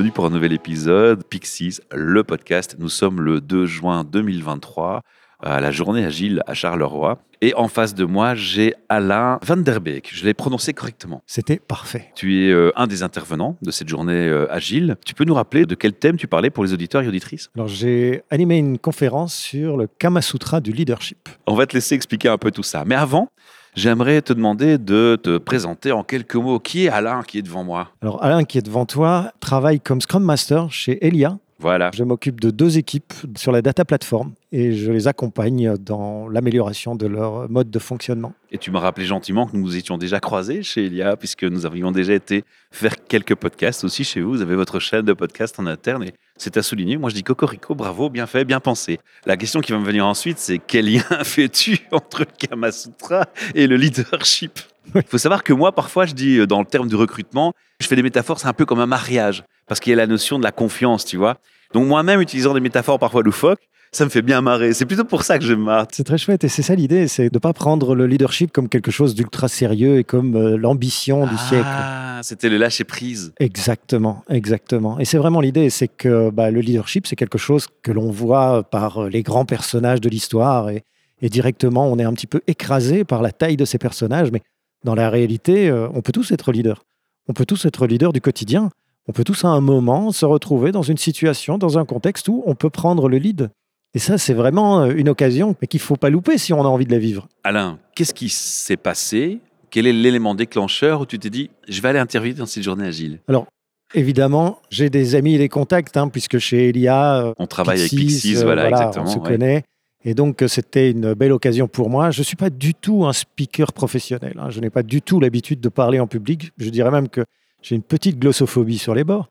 bienvenue pour un nouvel épisode Pixies, le podcast. Nous sommes le 2 juin 2023 à la journée agile à Charleroi. Et en face de moi, j'ai Alain Van Der Beek. Je l'ai prononcé correctement. C'était parfait. Tu es euh, un des intervenants de cette journée euh, agile. Tu peux nous rappeler de quel thème tu parlais pour les auditeurs et auditrices? Alors, j'ai animé une conférence sur le Kama Sutra du leadership. On va te laisser expliquer un peu tout ça. Mais avant, j'aimerais te demander de te présenter en quelques mots. Qui est Alain qui est devant moi? Alors, Alain, qui est devant toi, travaille comme Scrum Master chez Elia. Voilà. Je m'occupe de deux équipes sur la data platform et je les accompagne dans l'amélioration de leur mode de fonctionnement. Et tu m'as rappelé gentiment que nous nous étions déjà croisés chez Elia, puisque nous avions déjà été faire quelques podcasts aussi chez vous. Vous avez votre chaîne de podcast en interne et c'est à souligner. Moi, je dis cocorico, bravo, bien fait, bien pensé. La question qui va me venir ensuite, c'est quel lien fais-tu entre le Kama Sutra et le leadership? Il faut savoir que moi, parfois, je dis dans le terme du recrutement, je fais des métaphores, c'est un peu comme un mariage, parce qu'il y a la notion de la confiance, tu vois. Donc moi-même, utilisant des métaphores parfois loufoques, ça me fait bien marrer. C'est plutôt pour ça que je marre. C'est très chouette et c'est ça l'idée, c'est de ne pas prendre le leadership comme quelque chose d'ultra sérieux et comme euh, l'ambition du siècle. Ah, c'était le lâcher prise. Exactement, exactement. Et c'est vraiment l'idée, c'est que bah, le leadership, c'est quelque chose que l'on voit par les grands personnages de l'histoire et, et directement, on est un petit peu écrasé par la taille de ces personnages. Mais dans la réalité, euh, on peut tous être leader. On peut tous être leader du quotidien. On peut tous à un moment se retrouver dans une situation, dans un contexte où on peut prendre le lead. Et ça, c'est vraiment euh, une occasion, mais qu'il ne faut pas louper si on a envie de la vivre. Alain, qu'est-ce qui s'est passé? Quel est l'élément déclencheur où tu t'es dit, je vais aller intervenir dans cette journée agile Alors, évidemment, j'ai des amis et des contacts, hein, puisque chez Elia, euh, On travaille Pixies, avec Pixies, voilà, exactement. on se ouais. connaît. Et donc, euh, c'était une belle occasion pour moi. Je ne suis pas du tout un speaker professionnel. hein. Je n'ai pas du tout l'habitude de parler en public. Je dirais même que j'ai une petite glossophobie sur les bords.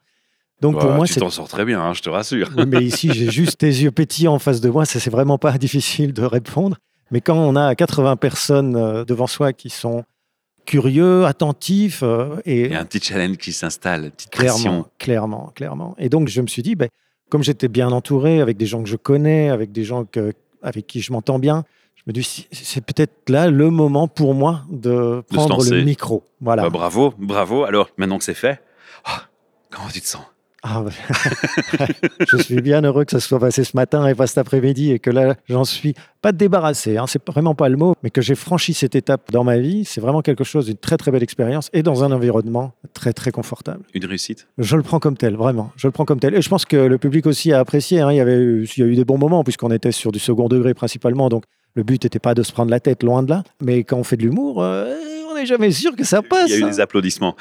Donc, pour Ouais, moi, tu t'en sors très bien, hein, je te rassure. Oui, mais ici, j'ai juste tes yeux pétillants en face de moi. Ça, c'est vraiment pas difficile de répondre. Mais quand on a 80 personnes euh, devant soi qui sont curieux, attentifs, euh, et Il y a un petit challenge qui s'installe, une petite clairement, pression. clairement, clairement. Et donc, je me suis dit, ben, comme j'étais bien entouré, avec des gens que je connais, avec des gens que, avec qui je m'entends bien, je me dis, c'est peut-être là le moment pour moi de prendre le micro. Voilà. Bah, bravo, bravo. Alors, maintenant que c'est fait, ah, comment tu te sens? Ah, ouais. je suis bien heureux que ça soit passé ce matin et pas cet après-midi et que là, j'en suis pas débarrassé. Hein, c'est vraiment pas le mot, mais que j'ai franchi cette étape dans ma vie. C'est vraiment quelque chose d'une très très belle expérience et dans un environnement très très confortable. Une réussite? Je le prends comme tel, vraiment. Je le prends comme tel. Et je pense que le public aussi a apprécié. hein. Il, y avait eu, il y a eu des bons moments puisqu'on était sur du second degré principalement. Donc le but n'était pas de se prendre la tête, loin de là. Mais quand on fait de l'humour, euh, on n'est jamais sûr que ça passe. Il y a eu hein. des applaudissements.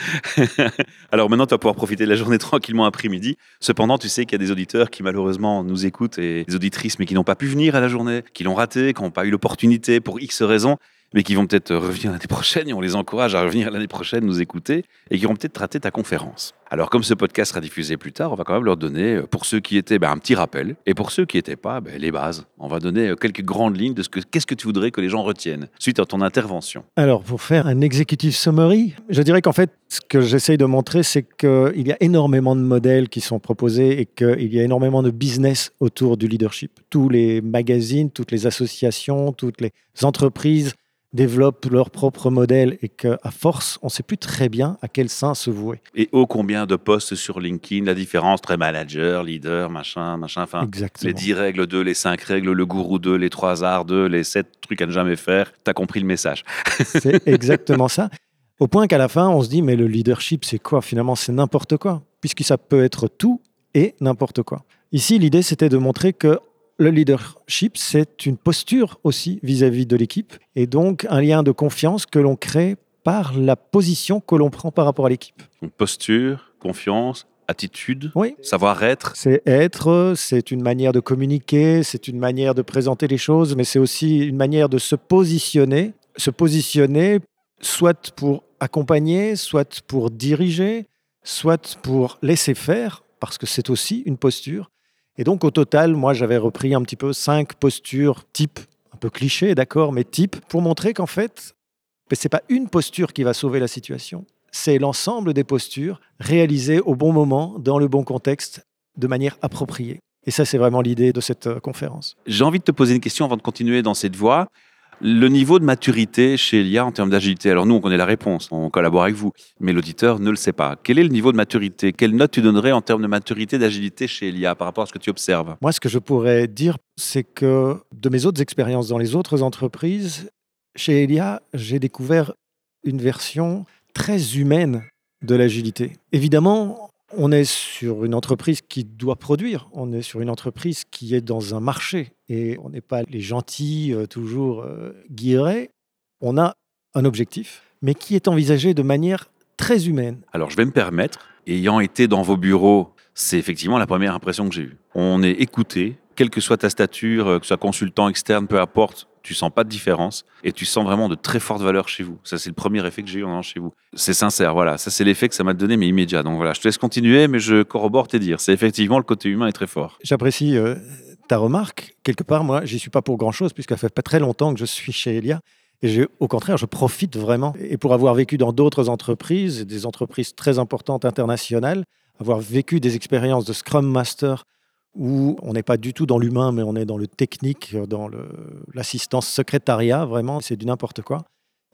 Alors maintenant, tu vas pouvoir profiter de la journée tranquillement après-midi. Cependant, tu sais qu'il y a des auditeurs qui malheureusement nous écoutent et des auditrices, mais qui n'ont pas pu venir à la journée, qui l'ont raté, qui n'ont pas eu l'opportunité pour X raisons, mais qui vont peut-être revenir l'année prochaine et on les encourage à revenir l'année prochaine nous écouter et qui vont peut-être rater ta conférence. Alors comme ce podcast sera diffusé plus tard, on va quand même leur donner, euh, pour ceux qui étaient, ben, un petit rappel et pour ceux qui n'étaient pas, ben, les bases. On va donner euh, quelques grandes lignes de ce que qu'est-ce que tu voudrais que les gens retiennent suite à ton intervention. Alors, pour faire un executive summary, je dirais qu'en fait, ce que j'essaye de montrer, c'est qu'il y a énormément de modèles qui sont proposés et qu'il y a énormément de business autour du leadership. Tous les magazines, toutes les associations, toutes les entreprises développent leur propre modèle et qu'à force, on ne sait plus très bien à quel sein se vouer. Et ô combien de postes sur LinkedIn, la différence entre manager, leader, machin, machin, enfin, les 10 règles 2, les 5 règles, le gourou 2, les 3 arts 2, les 7 trucs à ne jamais faire. T'as compris le message. C'est exactement ça. Au point qu'à la fin, on se dit, mais le leadership, c'est quoi? Finalement, c'est n'importe quoi, puisque ça peut être tout et n'importe quoi. Ici, l'idée, c'était de montrer que le leadership, c'est une posture aussi vis-à-vis de l'équipe, et donc un lien de confiance que l'on crée par la position que l'on prend par rapport à l'équipe. Posture, confiance, attitude, Oui, savoir-être. c'est être, c'est une manière de communiquer, c'est une manière de présenter les choses, mais c'est aussi une manière de se positionner, se positionner soit pour accompagner, soit pour diriger, soit pour laisser faire, parce que c'est aussi une posture. Et donc au total, moi j'avais repris un petit peu cinq postures type, un peu cliché, d'accord, mais type, pour montrer qu'en fait, ce n'est pas une posture qui va sauver la situation, c'est l'ensemble des postures réalisées au bon moment, dans le bon contexte, de manière appropriée. Et ça, c'est vraiment l'idée de cette euh, conférence. J'ai envie de te poser une question avant de continuer dans cette voie. Le niveau de maturité chez Elia en termes d'agilité, alors nous on connaît la réponse, on collabore avec vous, mais l'auditeur ne le sait pas. Quel est le niveau de maturité? Quelle note tu donnerais en termes de maturité d'agilité chez Elia par rapport à ce que tu observes? Moi, ce que je pourrais dire, c'est que de mes autres expériences dans les autres entreprises, chez Elia, j'ai découvert une version très humaine de l'agilité. Évidemment, on est sur une entreprise qui doit produire, on est sur une entreprise qui est dans un marché et on n'est pas les gentils, euh, toujours euh. On a un objectif, mais qui est envisagé de manière très humaine. Alors je vais me permettre, ayant été dans vos bureaux, c'est effectivement la première impression que j'ai eue. On est écouté, quelle que soit ta stature, euh, que ce soit consultant externe, peu importe, tu sens pas de différence et tu sens vraiment de très fortes valeurs chez vous. Ça, c'est le premier effet que j'ai eu en allant chez vous. C'est sincère, voilà. Ça, c'est l'effet que ça m'a donné, mais immédiat. Donc voilà, je te laisse continuer, mais je corrobore tes dires. C'est effectivement le côté humain est très fort. J'apprécie euh, ta remarque. Quelque part, moi, j'y suis pas pour grand-chose, puisqu'à fait pas très longtemps que je suis chez Elia. Et au contraire, je profite vraiment. Et pour avoir vécu dans d'autres entreprises, des entreprises très importantes internationales, avoir vécu des expériences de Scrum Master où on n'est pas du tout dans l'humain, mais on est dans le technique, dans l'assistance secrétariat, vraiment, c'est du n'importe quoi.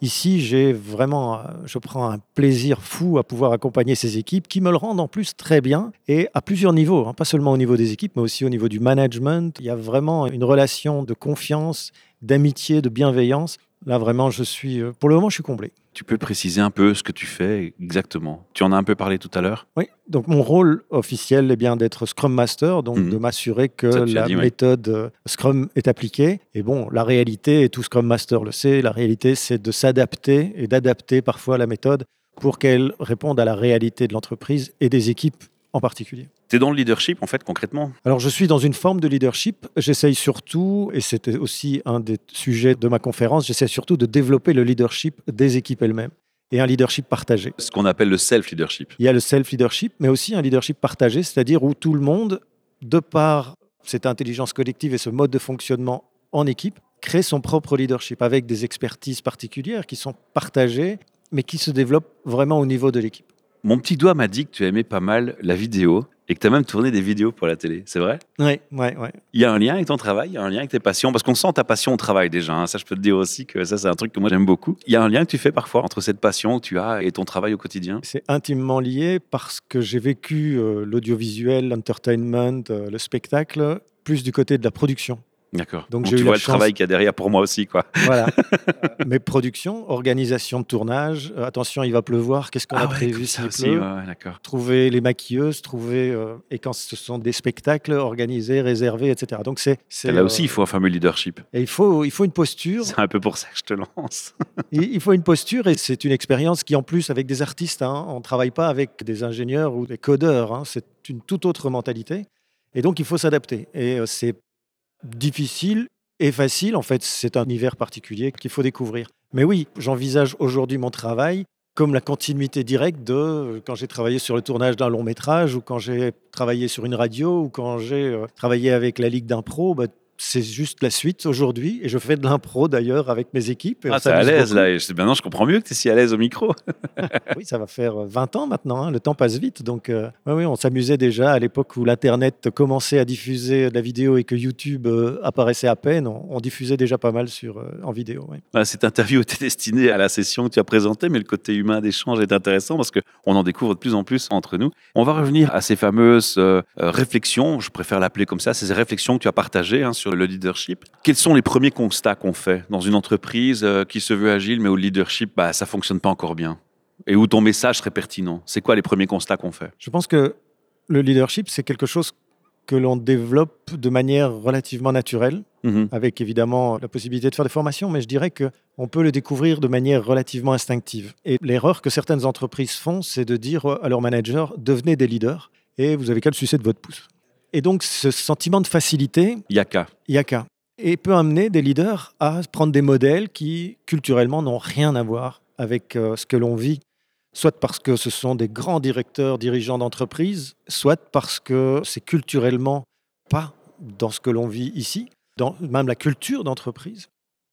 Ici, j'ai vraiment, je prends un plaisir fou à pouvoir accompagner ces équipes qui me le rendent en plus très bien et à plusieurs niveaux, hein, pas seulement au niveau des équipes, mais aussi au niveau du management. Il y a vraiment une relation de confiance, d'amitié, de bienveillance. Là, vraiment, je suis, euh, pour le moment, je suis comblé. Tu peux préciser un peu ce que tu fais exactement? Tu en as un peu parlé tout à l'heure? Oui, donc mon rôle officiel est bien d'être Scrum Master, donc Mhm. de m'assurer que Ça, la dit, méthode euh, Scrum est appliquée. Et bon, la réalité, et tout Scrum Master le sait, la réalité, c'est de s'adapter et d'adapter parfois la méthode pour qu'elle réponde à la réalité de l'entreprise et des équipes en particulier. Tu es dans le leadership, en fait, concrètement Alors, je suis dans une forme de leadership. J'essaye surtout, et c'était aussi un des sujets de ma conférence, j'essaie surtout de développer le leadership des équipes elles-mêmes et un leadership partagé. Ce qu'on appelle le self-leadership. Il y a le self-leadership, mais aussi un leadership partagé, c'est-à-dire où tout le monde, de par cette intelligence collective et ce mode de fonctionnement en équipe, crée son propre leadership avec des expertises particulières qui sont partagées, mais qui se développent vraiment au niveau de l'équipe. Mon petit doigt m'a dit que tu aimais pas mal la vidéo et que tu as même tourné des vidéos pour la télé. C'est vrai? Oui, oui, oui. Il y a un lien avec ton travail, il y a un lien avec tes passions, parce qu'on sent ta passion au travail déjà. hein. Ça, je peux te dire aussi que ça, c'est un truc que moi j'aime beaucoup. Il y a un lien que tu fais parfois entre cette passion que tu as et ton travail au quotidien? C'est intimement lié parce que j'ai vécu euh, l'audiovisuel, l'entertainment, euh, le spectacle, plus du côté de la production. D'accord. Donc, j'ai tu eu vois le chance- travail qu'il y a derrière pour moi aussi, quoi. Voilà. Euh, Mes productions, organisation de tournage, euh, attention, il va pleuvoir, qu'est-ce qu'on a Ah ouais, prévu ça aussi, ouais, d'accord. trouver les maquilleuses, trouver euh, et quand ce sont des spectacles organisés, réservés, etc. Donc c'est c'est, Là aussi, il faut un fameux leadership. et il faut il faut une posture, C'est un peu pour ça que je te lance. il il faut une posture et c'est une expérience qui en plus avec des artistes, hein, on travaille pas avec des ingénieurs ou des codeurs, hein, c'est une toute autre mentalité et donc il faut s'adapter et c'est difficile et facile en fait c'est un univers particulier qu'il faut découvrir. Mais oui, j'envisage aujourd'hui mon travail comme la continuité directe de euh, quand j'ai travaillé sur le tournage d'un long métrage ou quand j'ai travaillé sur une radio ou quand j'ai euh, travaillé avec la Ligue d'impro. bah, c'est juste la suite aujourd'hui et je fais de l'impro d'ailleurs avec mes équipes. et Ah, t'es à l'aise beaucoup. là. Et je- maintenant, je comprends mieux que tu es si à l'aise au micro. Oui, ça va faire euh, 20 ans maintenant, hein, le temps passe vite. Donc, euh, ouais, oui, on s'amusait déjà à l'époque où l'Internet commençait à diffuser de la vidéo et que YouTube euh, apparaissait à peine. On, on diffusait déjà pas mal sur, euh, en vidéo. ouais. Ah, Cette interview était destinée à la session que tu as présentée, mais le côté humain d'échange est intéressant parce qu'on en découvre de plus en plus entre nous. On va revenir à ces fameuses euh, euh, réflexions, je préfère l'appeler comme ça, ces réflexions que tu as partagées hein, sur le leadership. Quels sont les premiers constats qu'on fait dans une entreprise euh, qui se veut agile, mais où le leadership, bah, ça fonctionne pas encore bien? Et où ton message serait pertinent? C'est quoi les premiers constats qu'on fait? Je pense que le leadership, c'est quelque chose que l'on développe de manière relativement naturelle, Mhm. avec évidemment la possibilité de faire des formations, mais je dirais que on peut le découvrir de manière relativement instinctive. Et l'erreur que certaines entreprises font, c'est de dire à leurs managers devenez des leaders et vous avez qu'à le sucer de votre pouce. Et donc ce sentiment de facilité, Yaka. il y a qu'à. Et peut amener des leaders à prendre des modèles qui, culturellement, n'ont rien à voir avec euh, ce que l'on vit. Soit parce que ce sont des grands directeurs, dirigeants d'entreprise, soit parce que c'est culturellement pas dans ce que l'on vit ici, dans même la culture d'entreprise.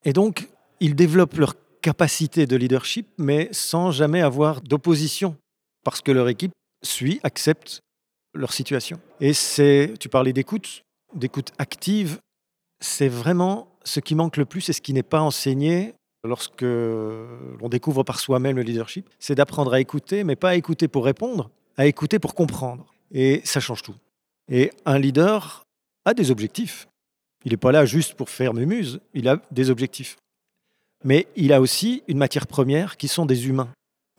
Et donc, ils développent leur capacité de leadership, mais sans jamais avoir d'opposition, parce que leur équipe suit, accepte leur situation. Et c'est, tu parlais d'écoute, d'écoute active, c'est vraiment ce qui manque le plus et ce qui n'est pas enseigné lorsque l'on découvre par soi-même le leadership, c'est d'apprendre à écouter, mais pas à écouter pour répondre, à écouter pour comprendre. Et ça change tout. Et un leader a des objectifs. Il n'est pas là juste pour faire mumuse, il a des objectifs. Mais il a aussi une matière première qui sont des humains.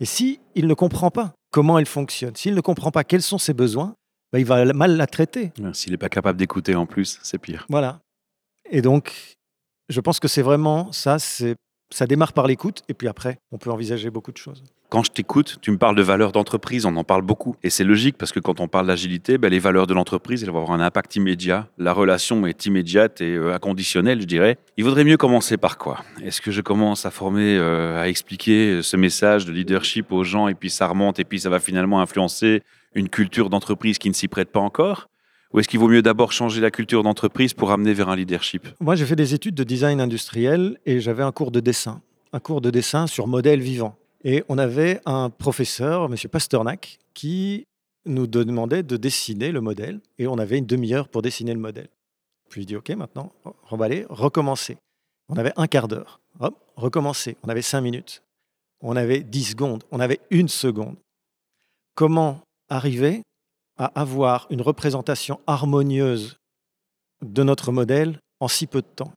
Et si ne comprend pas comment elle fonctionne, s'il ne comprend pas quels sont ses besoins, bah, il va mal la traiter. S'il n'est pas capable d'écouter en plus, c'est pire. Voilà. Et donc, je pense que c'est vraiment ça, c'est ça démarre par l'écoute et puis après, on peut envisager beaucoup de choses. Quand je t'écoute, tu me parles de valeurs d'entreprise, on en parle beaucoup. Et c'est logique parce que quand on parle d'agilité, ben, les valeurs de l'entreprise, elles vont avoir un impact immédiat. La relation est immédiate et euh, inconditionnelle, je dirais. Il vaudrait mieux commencer par quoi? Est-ce que je commence à former, euh, à expliquer ce message de leadership aux gens et puis ça remonte et puis ça va finalement influencer une culture d'entreprise qui ne s'y prête pas encore? Ou est-ce qu'il vaut mieux d'abord changer la culture d'entreprise pour amener vers un leadership? Moi, j'ai fait des études de design industriel et j'avais un cours de dessin, un cours de dessin sur modèle vivant. Et on avait un professeur, M. Pasternak, qui nous demandait de dessiner le modèle et on avait une demi-heure pour dessiner le modèle. Puis il dit OK, maintenant, on va aller recommencer. On avait un quart d'heure. Hop, recommencer. On avait cinq minutes. On avait dix secondes. On avait une seconde. Comment arriver à avoir une représentation harmonieuse de notre modèle en si peu de temps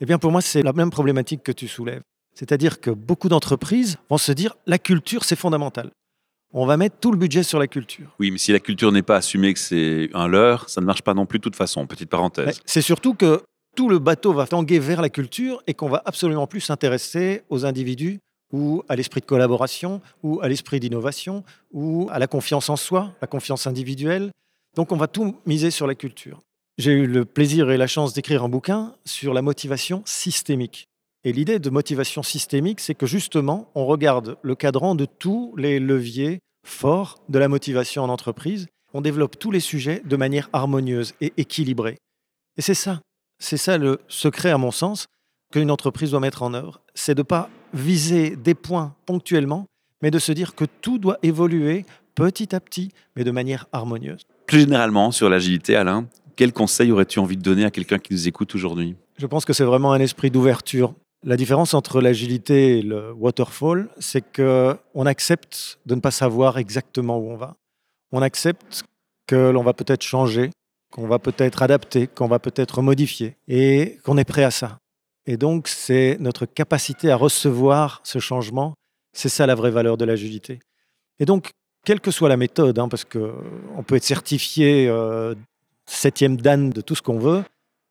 Eh bien, pour moi, c'est la même problématique que tu soulèves. C'est-à-dire que beaucoup d'entreprises vont se dire la culture, c'est fondamental. On va mettre tout le budget sur la culture. Oui, mais si la culture n'est pas assumée que c'est un leurre, ça ne marche pas non plus de toute façon. Petite parenthèse. C'est surtout que tout le bateau va tanguer vers la culture et qu'on va absolument plus s'intéresser aux individus ou à l'esprit de collaboration, ou à l'esprit d'innovation, ou à la confiance en soi, la confiance individuelle. Donc on va tout miser sur la culture. J'ai eu le plaisir et la chance d'écrire un bouquin sur la motivation systémique. Et l'idée de motivation systémique, c'est que justement, on regarde le cadran de tous les leviers forts de la motivation en entreprise. On développe tous les sujets de manière harmonieuse et équilibrée. Et c'est ça, c'est ça le secret à mon sens qu'une entreprise doit mettre en œuvre. C'est de ne pas viser des points ponctuellement, mais de se dire que tout doit évoluer petit à petit, mais de manière harmonieuse. Plus généralement, sur l'agilité, Alain, quel conseil aurais-tu envie de donner à quelqu'un qui nous écoute aujourd'hui? Je pense que c'est vraiment un esprit d'ouverture. La différence entre l'agilité et le waterfall, c'est que on accepte de ne pas savoir exactement où on va. On accepte que l'on va peut-être changer, qu'on va peut-être adapter, qu'on va peut-être modifier, et qu'on est prêt à ça. Et donc, c'est notre capacité à recevoir ce changement. C'est ça la vraie valeur de l'agilité. Et donc, quelle que soit la méthode, hein, parce qu'on peut être certifié euh, septième dan de tout ce qu'on veut,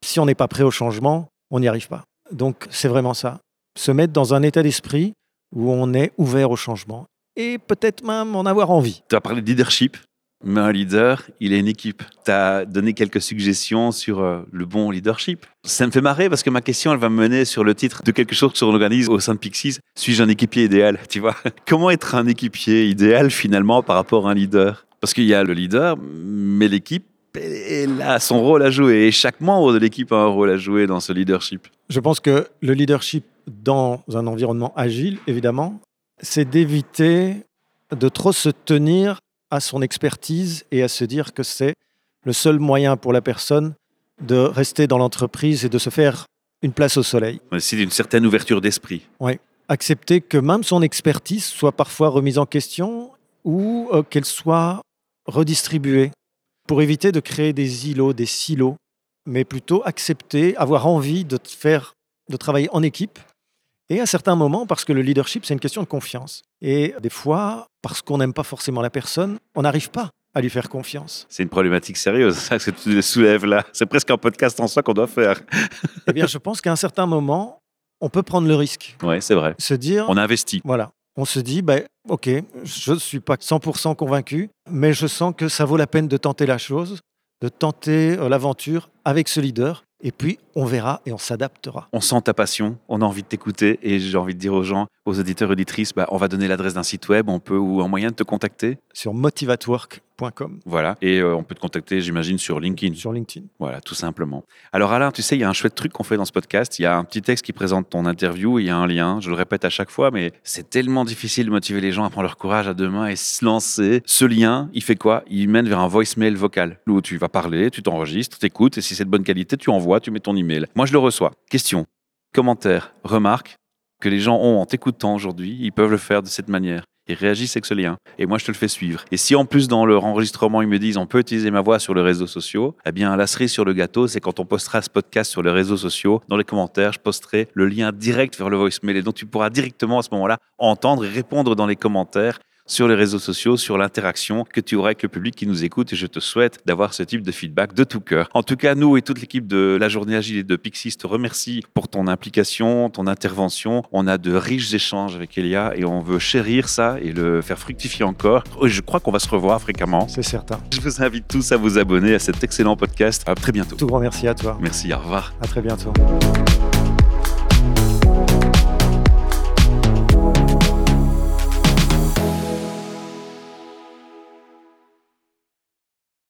si on n'est pas prêt au changement, on n'y arrive pas. Donc, c'est vraiment ça. Se mettre dans un état d'esprit où on est ouvert au changement et peut-être même en avoir envie. Tu as parlé de leadership. Mais un leader, il est une équipe. Tu as donné quelques suggestions sur euh, le bon leadership. Ça me fait marrer parce que ma question, elle va me mener sur le titre de quelque chose qu'on organise au sein de Pixies. Suis-je un équipier idéal Tu vois? Comment être un équipier idéal finalement par rapport à un leader? Parce qu'il y a le leader, mais l'équipe, elle a son rôle à jouer. Et chaque membre de l'équipe a un rôle à jouer dans ce leadership. Je pense que le leadership dans un environnement agile, évidemment, c'est d'éviter de trop se tenir à son expertise et à se dire que c'est le seul moyen pour la personne de rester dans l'entreprise et de se faire une place au soleil. C'est une certaine ouverture d'esprit. Oui. Accepter que même son expertise soit parfois remise en question ou euh, qu'elle soit redistribuée pour éviter de créer des îlots, des silos, mais plutôt accepter, avoir envie de faire, de travailler en équipe et à certains moments, parce que le leadership, c'est une question de confiance. Et des fois, parce qu'on n'aime pas forcément la personne, on n'arrive pas à lui faire confiance. C'est une problématique sérieuse, ça que tu soulèves là. C'est presque un podcast en soi qu'on doit faire. eh bien, je pense qu'à un certain moment, on peut prendre le risque. Oui, c'est vrai. Se dire. On investit. Voilà. On se dit, ben, ok, je ne suis pas 100% convaincu, mais je sens que ça vaut la peine de tenter la chose, de tenter euh, l'aventure avec ce leader et puis, on verra et on s'adaptera. On sent ta passion, on a envie de t'écouter. Et j'ai envie de dire aux gens, aux auditeurs, auditrices, bah, on va donner l'adresse d'un site web, on peut ou un moyen de te contacter Sur voilà. Et euh, on peut te contacter, j'imagine, sur LinkedIn. Sur LinkedIn. Voilà, tout simplement. Alors Alain, tu sais, il y a un chouette truc qu'on fait dans ce podcast. Il y a un petit texte qui présente ton interview. Il y a un lien. Je le répète à chaque fois, mais c'est tellement difficile de motiver les gens à prendre leur courage à deux mains et se lancer. Ce lien, il fait quoi Il mène vers un voicemail vocal où tu vas parler, tu t'enregistres, t'écoutes et si c'est de bonne qualité, tu envoies, tu mets ton email. Moi, je le reçois. Question commentaires, remarques que les gens ont en t'écoutant aujourd'hui, ils peuvent le faire de cette manière. Ils réagissent avec ce lien. Et moi, je te le fais suivre. Et si en plus, dans leur enregistrement, ils me disent on peut utiliser ma voix sur les réseaux sociaux, eh bien, la cerise sur le gâteau, c'est quand on postera ce podcast sur les réseaux sociaux, dans les commentaires, je posterai le lien direct vers le voicemail. Et donc, tu pourras directement à ce moment-là entendre et répondre dans les commentaires sur les réseaux sociaux, sur l'interaction que tu auras avec le public qui nous écoute. Et je te souhaite d'avoir ce type de feedback de tout cœur. En tout cas, nous et toute l'équipe de la journée agile et de Pixis te remercie pour ton implication, ton intervention. On a de riches échanges avec Elia et on veut chérir ça et le faire fructifier encore. Je crois qu'on va se revoir fréquemment. C'est certain. Je vous invite tous à vous abonner à cet excellent podcast. À très bientôt. Tout grand merci à toi. Merci, au revoir. À très bientôt.